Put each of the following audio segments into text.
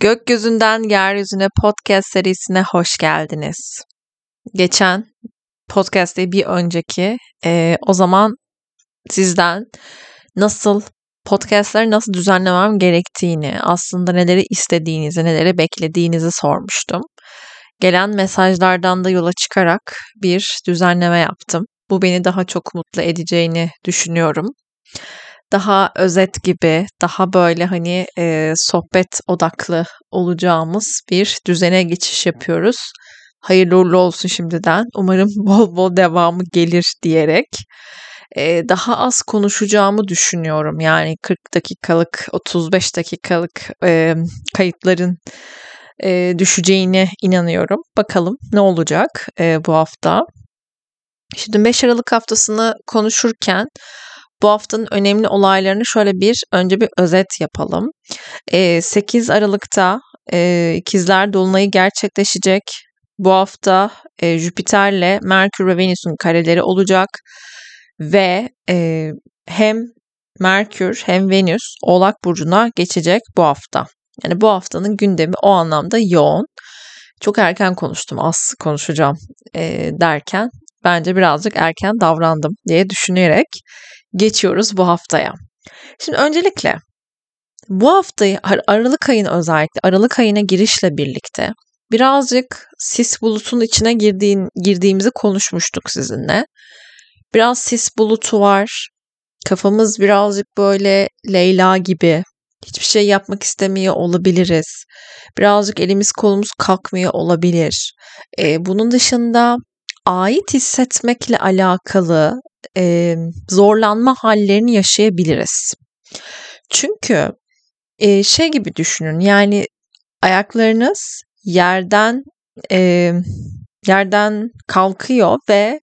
Gökyüzünden Yeryüzüne podcast serisine hoş geldiniz. Geçen podcast'te bir önceki e, o zaman sizden nasıl podcast'ları nasıl düzenlemem gerektiğini, aslında neleri istediğinizi, neleri beklediğinizi sormuştum. Gelen mesajlardan da yola çıkarak bir düzenleme yaptım. Bu beni daha çok mutlu edeceğini düşünüyorum daha özet gibi, daha böyle hani e, sohbet odaklı olacağımız bir düzene geçiş yapıyoruz. Hayırlı uğurlu olsun şimdiden. Umarım bol bol devamı gelir diyerek. E, daha az konuşacağımı düşünüyorum. Yani 40 dakikalık, 35 dakikalık e, kayıtların e, düşeceğine inanıyorum. Bakalım ne olacak e, bu hafta. Şimdi 5 Aralık haftasını konuşurken bu haftanın önemli olaylarını şöyle bir önce bir özet yapalım. 8 Aralık'ta ikizler dolunayı gerçekleşecek. Bu hafta Jüpiter'le Merkür ve Venüs'ün kareleri olacak ve hem Merkür hem Venüs Oğlak burcuna geçecek bu hafta. Yani bu haftanın gündemi o anlamda yoğun. Çok erken konuştum, az konuşacağım e, derken bence birazcık erken davrandım diye düşünerek geçiyoruz bu haftaya. Şimdi öncelikle bu haftayı Aralık ayını özellikle Aralık ayına girişle birlikte birazcık sis bulutun içine girdiğin, girdiğimizi konuşmuştuk sizinle. Biraz sis bulutu var. Kafamız birazcık böyle Leyla gibi. Hiçbir şey yapmak istemiyor olabiliriz. Birazcık elimiz kolumuz kalkmıyor olabilir. Ee, bunun dışında ait hissetmekle alakalı e, zorlanma hallerini yaşayabiliriz. Çünkü e, şey gibi düşünün yani ayaklarınız yerden e, yerden kalkıyor ve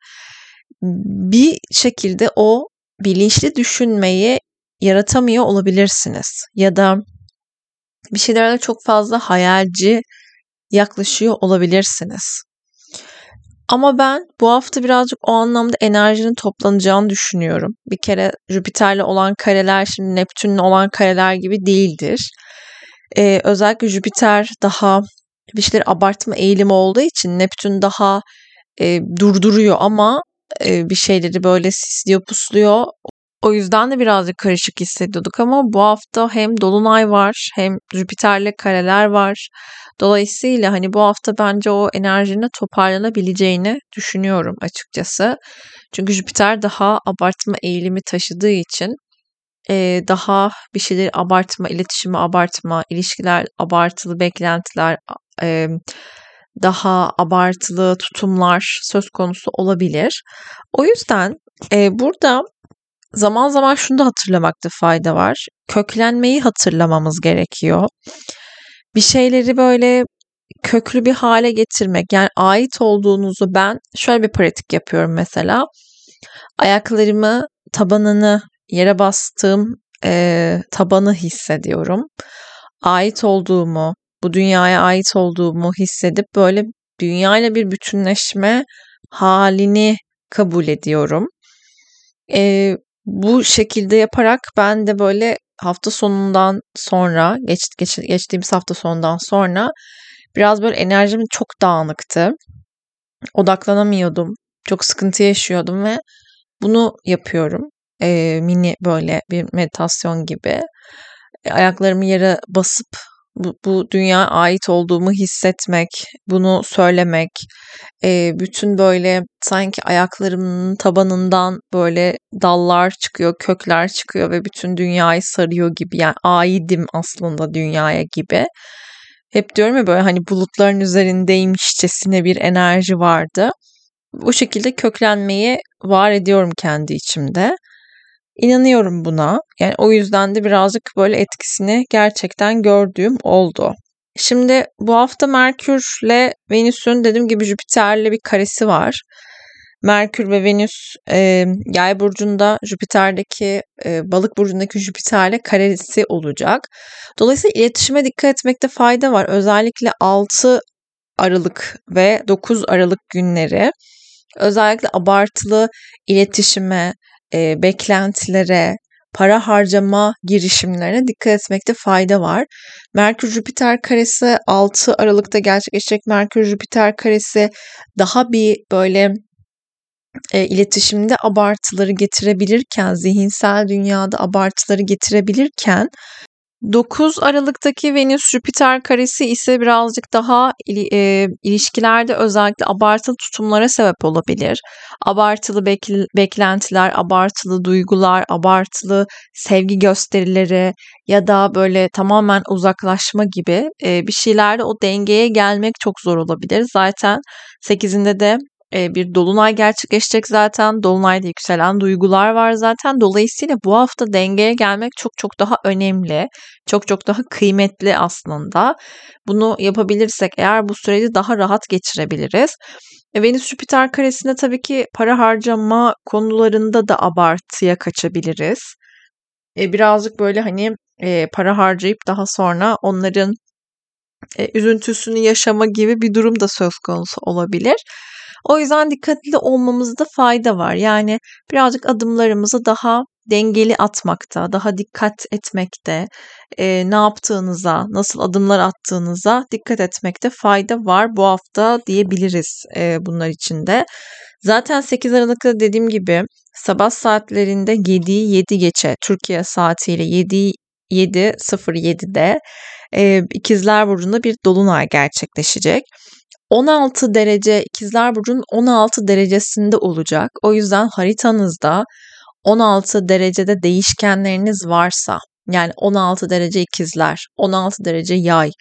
bir şekilde o bilinçli düşünmeyi yaratamıyor olabilirsiniz ya da bir şeylerde çok fazla hayalci yaklaşıyor olabilirsiniz. Ama ben bu hafta birazcık o anlamda enerjinin toplanacağını düşünüyorum. Bir kere Jüpiter'le olan kareler şimdi Neptün'le olan kareler gibi değildir. Ee, özellikle Jüpiter daha bir şeyleri abartma eğilimi olduğu için Neptün daha e, durduruyor ama e, bir şeyleri böyle sisliyor pusluyor. O yüzden de birazcık karışık hissediyorduk ama bu hafta hem Dolunay var hem Jüpiter'le kareler var. Dolayısıyla hani bu hafta bence o enerjinin toparlanabileceğini düşünüyorum açıkçası. Çünkü Jüpiter daha abartma eğilimi taşıdığı için e, daha bir şeyleri abartma, iletişimi abartma, ilişkiler abartılı beklentiler, e, daha abartılı tutumlar söz konusu olabilir. O yüzden e, burada zaman zaman şunu da hatırlamakta fayda var. Köklenmeyi hatırlamamız gerekiyor. Bir şeyleri böyle köklü bir hale getirmek yani ait olduğunuzu ben şöyle bir pratik yapıyorum mesela. Ayaklarımı tabanını yere bastığım e, tabanı hissediyorum. Ait olduğumu, bu dünyaya ait olduğumu hissedip böyle dünyayla bir bütünleşme halini kabul ediyorum. E, bu şekilde yaparak ben de böyle hafta sonundan sonra geç, geç, geçtiğimiz hafta sonundan sonra biraz böyle enerjim çok dağınıktı. Odaklanamıyordum. Çok sıkıntı yaşıyordum ve bunu yapıyorum. E, mini böyle bir meditasyon gibi. Ayaklarımı yere basıp bu, bu dünya ait olduğumu hissetmek, bunu söylemek, e, bütün böyle sanki ayaklarımın tabanından böyle dallar çıkıyor, kökler çıkıyor ve bütün dünyayı sarıyor gibi. Yani aidim aslında dünyaya gibi. Hep diyorum ya böyle hani bulutların üzerindeymişçesine bir enerji vardı. Bu şekilde köklenmeyi var ediyorum kendi içimde. İnanıyorum buna. Yani o yüzden de birazcık böyle etkisini gerçekten gördüğüm oldu. Şimdi bu hafta Merkür'le Venüs'ün dediğim gibi Jüpiter'le bir karesi var. Merkür ve Venüs e, Yay burcunda Jüpiter'deki e, Balık burcundaki Jüpiter'le karesi olacak. Dolayısıyla iletişime dikkat etmekte fayda var. Özellikle 6 Aralık ve 9 Aralık günleri özellikle abartılı iletişime, e, beklentilere, para harcama girişimlerine dikkat etmekte fayda var. Merkür Jüpiter karesi 6 Aralık'ta gerçekleşecek Merkür Jüpiter karesi daha bir böyle e, iletişimde abartıları getirebilirken, zihinsel dünyada abartıları getirebilirken 9 Aralık'taki Venüs Jüpiter karesi ise birazcık daha e, ilişkilerde özellikle abartılı tutumlara sebep olabilir. Abartılı bekl- beklentiler, abartılı duygular, abartılı sevgi gösterileri ya da böyle tamamen uzaklaşma gibi e, bir şeylerde o dengeye gelmek çok zor olabilir. Zaten 8'inde de bir dolunay gerçekleşecek zaten. Dolunayda yükselen duygular var zaten. Dolayısıyla bu hafta dengeye gelmek çok çok daha önemli. Çok çok daha kıymetli aslında. Bunu yapabilirsek eğer bu süreci daha rahat geçirebiliriz. E, Venüs Jüpiter karesinde tabii ki para harcama konularında da abartıya kaçabiliriz. E, birazcık böyle hani e, para harcayıp daha sonra onların üzüntüsünü yaşama gibi bir durum da söz konusu olabilir. O yüzden dikkatli olmamızda fayda var. Yani birazcık adımlarımızı daha dengeli atmakta, daha dikkat etmekte, e, ne yaptığınıza, nasıl adımlar attığınıza dikkat etmekte fayda var bu hafta diyebiliriz e, bunlar için de. Zaten 8 Aralık'ta dediğim gibi sabah saatlerinde 7 7 geçe Türkiye saatiyle 7 7.07'de e, İkizler Burcu'nda bir dolunay gerçekleşecek. 16 derece ikizler burcunun 16 derecesinde olacak. O yüzden haritanızda 16 derecede değişkenleriniz varsa yani 16 derece ikizler, 16 derece yay.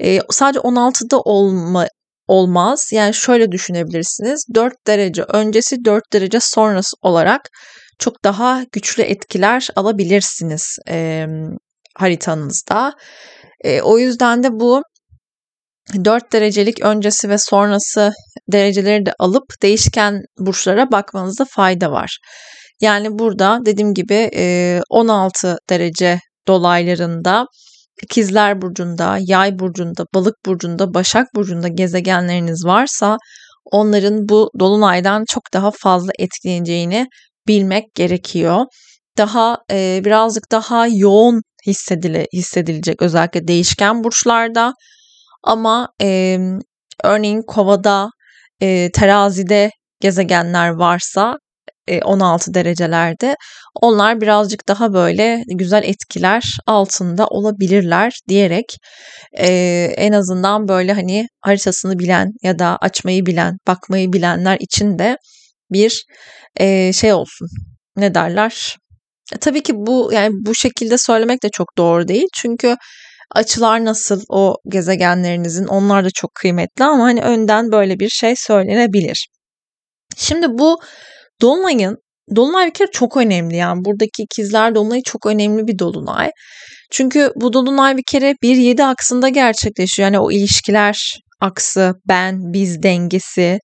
E, sadece 16'da olma olmaz. Yani şöyle düşünebilirsiniz. 4 derece öncesi 4 derece sonrası olarak çok daha güçlü etkiler alabilirsiniz e, haritanızda. E, o yüzden de bu 4 derecelik öncesi ve sonrası dereceleri de alıp değişken burçlara bakmanızda fayda var. Yani burada dediğim gibi 16 derece dolaylarında İkizler burcunda, Yay burcunda, Balık burcunda, Başak burcunda gezegenleriniz varsa onların bu dolunaydan çok daha fazla etkileneceğini bilmek gerekiyor. Daha e, birazcık daha yoğun hissedile, hissedilecek özellikle değişken burçlarda ama e, örneğin kovada, e, terazide gezegenler varsa 16 derecelerde onlar birazcık daha böyle güzel etkiler altında olabilirler diyerek e, en azından böyle hani haritasını bilen ya da açmayı bilen, bakmayı bilenler için de bir e, şey olsun. Ne derler? E, tabii ki bu yani bu şekilde söylemek de çok doğru değil. Çünkü açılar nasıl o gezegenlerinizin onlar da çok kıymetli ama hani önden böyle bir şey söylenebilir. Şimdi bu Dolunay'ın Dolunay bir kere çok önemli yani buradaki ikizler Dolunay çok önemli bir Dolunay. Çünkü bu Dolunay bir kere 1-7 aksında gerçekleşiyor. Yani o ilişkiler aksı, ben, biz dengesi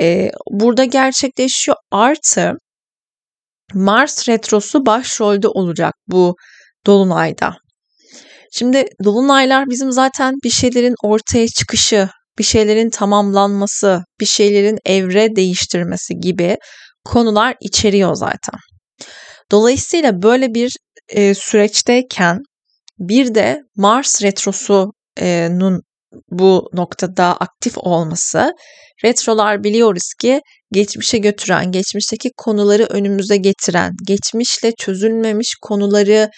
e, burada gerçekleşiyor. Artı Mars retrosu başrolde olacak bu Dolunay'da. Şimdi dolunaylar bizim zaten bir şeylerin ortaya çıkışı, bir şeylerin tamamlanması, bir şeylerin evre değiştirmesi gibi konular içeriyor zaten. Dolayısıyla böyle bir e, süreçteyken bir de Mars retrosunun bu noktada aktif olması retrolar biliyoruz ki geçmişe götüren, geçmişteki konuları önümüze getiren, geçmişle çözülmemiş konuları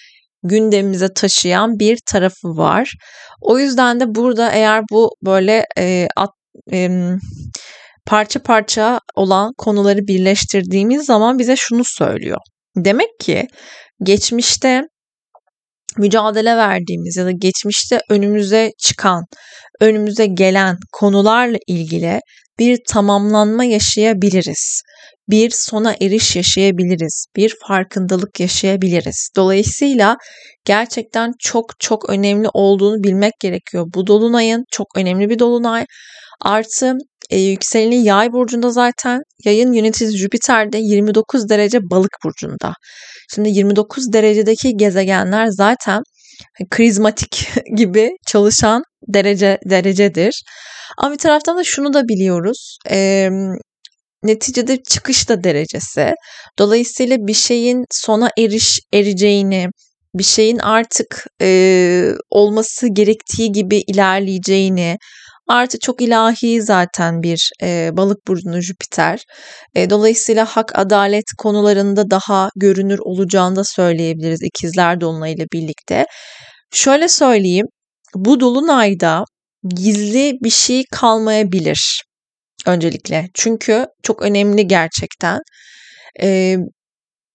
gündemimize taşıyan bir tarafı var. O yüzden de burada eğer bu böyle e, at, e, parça parça olan konuları birleştirdiğimiz zaman bize şunu söylüyor. Demek ki geçmişte mücadele verdiğimiz ya da geçmişte önümüze çıkan, önümüze gelen konularla ilgili bir tamamlanma yaşayabiliriz. Bir sona eriş yaşayabiliriz. Bir farkındalık yaşayabiliriz. Dolayısıyla gerçekten çok çok önemli olduğunu bilmek gerekiyor. Bu dolunayın çok önemli bir dolunay. Artı e, yükseleni yay burcunda zaten yayın yöneticisi Jüpiter'de 29 derece balık burcunda. Şimdi 29 derecedeki gezegenler zaten krizmatik gibi çalışan derece derecedir. Ama bir taraftan da şunu da biliyoruz. E, neticede çıkış da derecesi. Dolayısıyla bir şeyin sona eriş ereceğini, bir şeyin artık e, olması gerektiği gibi ilerleyeceğini, artı çok ilahi zaten bir e, balık burcunu Jüpiter. E, dolayısıyla hak adalet konularında daha görünür olacağını da söyleyebiliriz ikizler dolunayıyla birlikte. Şöyle söyleyeyim, bu dolunayda gizli bir şey kalmayabilir öncelikle. Çünkü çok önemli gerçekten. Ee,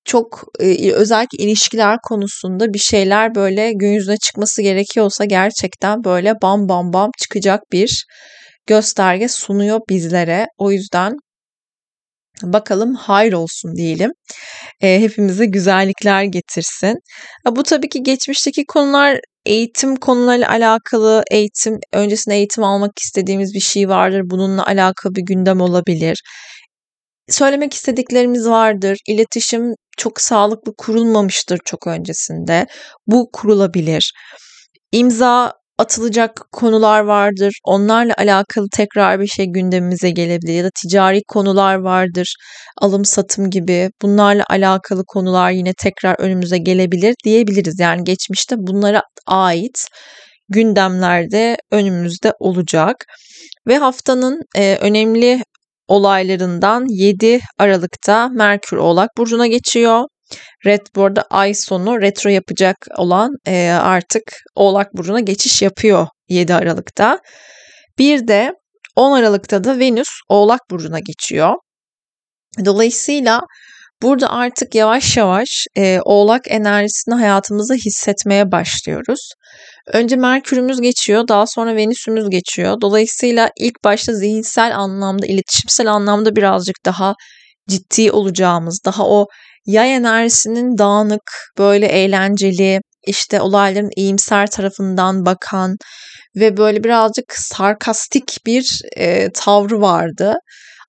çok e, özellikle ilişkiler konusunda bir şeyler böyle gün yüzüne çıkması gerekiyorsa gerçekten böyle bam bam bam çıkacak bir gösterge sunuyor bizlere. O yüzden bakalım hayır olsun diyelim. E, hepimize güzellikler getirsin. Bu tabii ki geçmişteki konular eğitim konularıyla alakalı eğitim öncesinde eğitim almak istediğimiz bir şey vardır. Bununla alakalı bir gündem olabilir. Söylemek istediklerimiz vardır. İletişim çok sağlıklı kurulmamıştır çok öncesinde. Bu kurulabilir. İmza atılacak konular vardır. Onlarla alakalı tekrar bir şey gündemimize gelebilir ya da ticari konular vardır. Alım satım gibi bunlarla alakalı konular yine tekrar önümüze gelebilir diyebiliriz. Yani geçmişte bunlara ait gündemlerde önümüzde olacak. Ve haftanın e, önemli olaylarından 7 Aralık'ta Merkür Oğlak Burcu'na geçiyor. Red bu arada ay sonu retro yapacak olan e, artık Oğlak Burcu'na geçiş yapıyor 7 Aralık'ta. Bir de 10 Aralık'ta da Venüs Oğlak Burcu'na geçiyor. Dolayısıyla burada artık yavaş yavaş e, Oğlak enerjisini hayatımızda hissetmeye başlıyoruz. Önce Merkür'ümüz geçiyor, daha sonra Venüs'ümüz geçiyor. Dolayısıyla ilk başta zihinsel anlamda, iletişimsel anlamda birazcık daha ciddi olacağımız, daha o yay enerjisinin dağınık, böyle eğlenceli, işte olayların iyimser tarafından bakan ve böyle birazcık sarkastik bir e, tavrı vardı.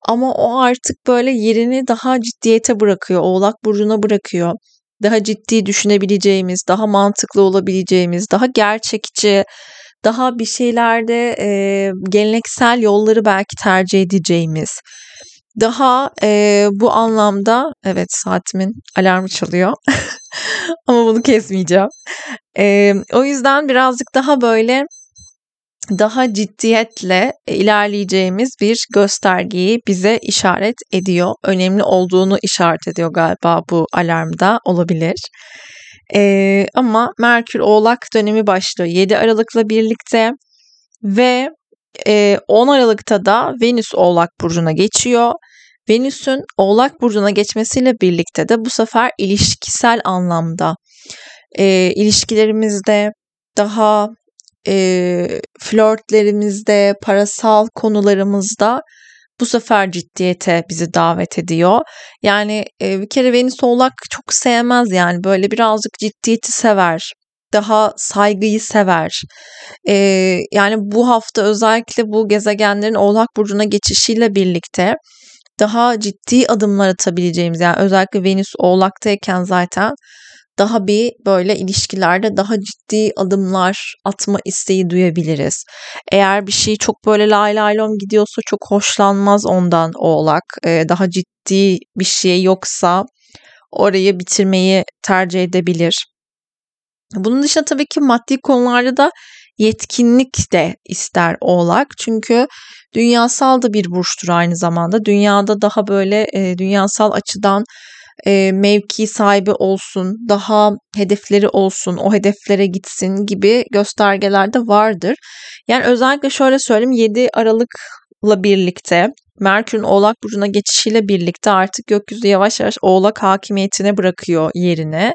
Ama o artık böyle yerini daha ciddiyete bırakıyor, Oğlak Burcu'na bırakıyor. Daha ciddi düşünebileceğimiz, daha mantıklı olabileceğimiz, daha gerçekçi, daha bir şeylerde e, geleneksel yolları belki tercih edeceğimiz daha e, bu anlamda evet saatimin alarmı çalıyor ama bunu kesmeyeceğim. E, o yüzden birazcık daha böyle daha ciddiyetle ilerleyeceğimiz bir göstergeyi bize işaret ediyor. Önemli olduğunu işaret ediyor galiba bu alarmda olabilir. Ee, ama Merkür Oğlak dönemi başlıyor 7 Aralık'la birlikte ve e, 10 Aralık'ta da Venüs Oğlak Burcu'na geçiyor. Venüs'ün Oğlak Burcu'na geçmesiyle birlikte de bu sefer ilişkisel anlamda e, ilişkilerimizde daha e, flörtlerimizde, parasal konularımızda bu sefer ciddiyete bizi davet ediyor. Yani e, bir kere Venüs Oğlak çok sevmez yani böyle birazcık ciddiyeti sever daha saygıyı sever. Ee, yani bu hafta özellikle bu gezegenlerin Oğlak Burcu'na geçişiyle birlikte daha ciddi adımlar atabileceğimiz yani özellikle Venüs Oğlak'tayken zaten daha bir böyle ilişkilerde daha ciddi adımlar atma isteği duyabiliriz. Eğer bir şey çok böyle lay lay gidiyorsa çok hoşlanmaz ondan oğlak. Ee, daha ciddi bir şey yoksa orayı bitirmeyi tercih edebilir. Bunun dışında tabii ki maddi konularda da yetkinlik de ister oğlak. Çünkü dünyasal da bir burçtur aynı zamanda. Dünyada daha böyle e, dünyasal açıdan e, mevki sahibi olsun, daha hedefleri olsun, o hedeflere gitsin gibi göstergeler de vardır. Yani özellikle şöyle söyleyeyim 7 Aralık'la birlikte Merkür'ün Oğlak Burcu'na geçişiyle birlikte artık gökyüzü yavaş yavaş Oğlak hakimiyetine bırakıyor yerine.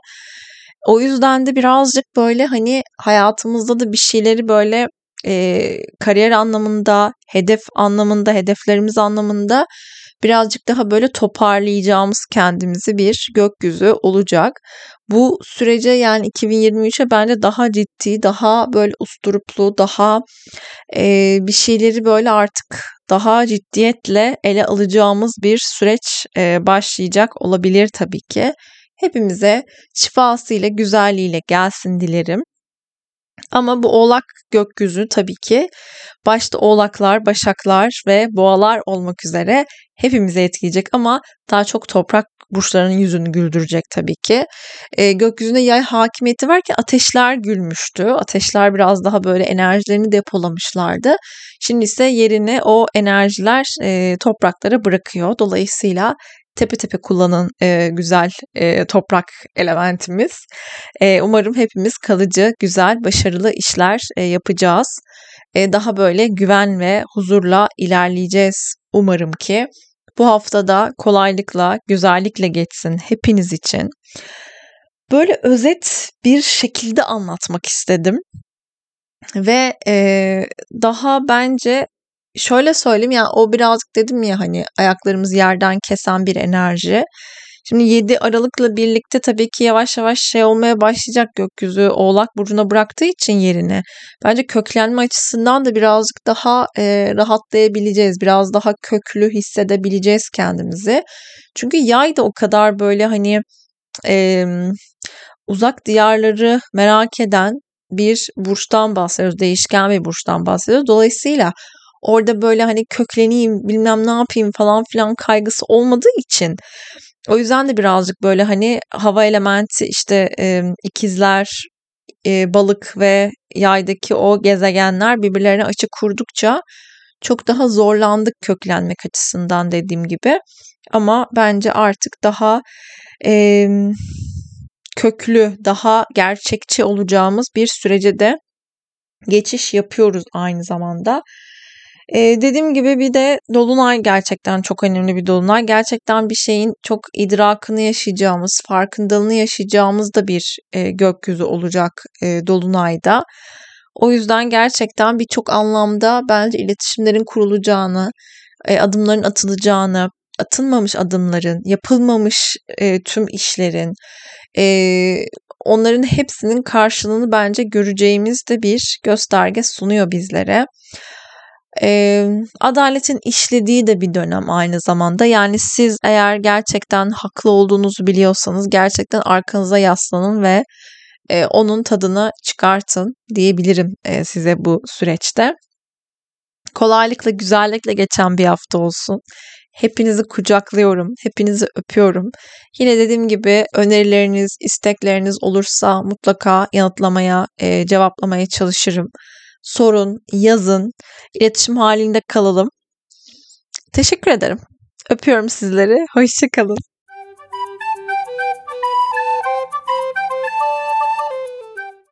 O yüzden de birazcık böyle hani hayatımızda da bir şeyleri böyle e, kariyer anlamında, hedef anlamında, hedeflerimiz anlamında birazcık daha böyle toparlayacağımız kendimizi bir gökyüzü olacak. Bu sürece yani 2023'e bence daha ciddi, daha böyle usturuplu, daha e, bir şeyleri böyle artık daha ciddiyetle ele alacağımız bir süreç e, başlayacak olabilir tabii ki. Hepimize şifasıyla, güzelliğiyle gelsin dilerim. Ama bu oğlak gökyüzü tabii ki başta oğlaklar, başaklar ve boğalar olmak üzere hepimizi etkileyecek ama daha çok toprak burçlarının yüzünü güldürecek tabii ki. E, gökyüzüne yay hakimiyeti varken ateşler gülmüştü. Ateşler biraz daha böyle enerjilerini depolamışlardı. Şimdi ise yerini o enerjiler e, topraklara bırakıyor. Dolayısıyla tepe tepe kullanın e, güzel e, toprak elementimiz. E, umarım hepimiz kalıcı, güzel, başarılı işler e, yapacağız. E, daha böyle güven ve huzurla ilerleyeceğiz umarım ki. Bu haftada kolaylıkla, güzellikle geçsin hepiniz için. Böyle özet bir şekilde anlatmak istedim. Ve e, daha bence şöyle söyleyeyim yani o birazcık dedim ya hani ayaklarımız yerden kesen bir enerji. Şimdi 7 Aralık'la birlikte tabii ki yavaş yavaş şey olmaya başlayacak gökyüzü Oğlak Burcu'na bıraktığı için yerini. Bence köklenme açısından da birazcık daha e, rahatlayabileceğiz. Biraz daha köklü hissedebileceğiz kendimizi. Çünkü yay da o kadar böyle hani e, uzak diyarları merak eden bir burçtan bahsediyoruz. Değişken bir burçtan bahsediyoruz. Dolayısıyla orada böyle hani kökleneyim bilmem ne yapayım falan filan kaygısı olmadığı için o yüzden de birazcık böyle hani hava elementi işte e, ikizler, e, balık ve yaydaki o gezegenler birbirlerine açı kurdukça çok daha zorlandık köklenmek açısından dediğim gibi. Ama bence artık daha e, köklü, daha gerçekçi olacağımız bir sürece de geçiş yapıyoruz aynı zamanda. Ee, dediğim gibi bir de dolunay gerçekten çok önemli bir dolunay. Gerçekten bir şeyin çok idrakını yaşayacağımız, farkındalığını yaşayacağımız da bir e, gökyüzü olacak e, dolunayda. O yüzden gerçekten birçok anlamda bence iletişimlerin kurulacağını, e, adımların atılacağını, atılmamış adımların, yapılmamış e, tüm işlerin, e, onların hepsinin karşılığını bence göreceğimiz de bir gösterge sunuyor bizlere e, adaletin işlediği de bir dönem aynı zamanda. Yani siz eğer gerçekten haklı olduğunuzu biliyorsanız gerçekten arkanıza yaslanın ve e, onun tadını çıkartın diyebilirim e, size bu süreçte. Kolaylıkla, güzellikle geçen bir hafta olsun. Hepinizi kucaklıyorum, hepinizi öpüyorum. Yine dediğim gibi önerileriniz, istekleriniz olursa mutlaka yanıtlamaya, e, cevaplamaya çalışırım sorun, yazın, iletişim halinde kalalım. Teşekkür ederim. Öpüyorum sizleri. Hoşçakalın.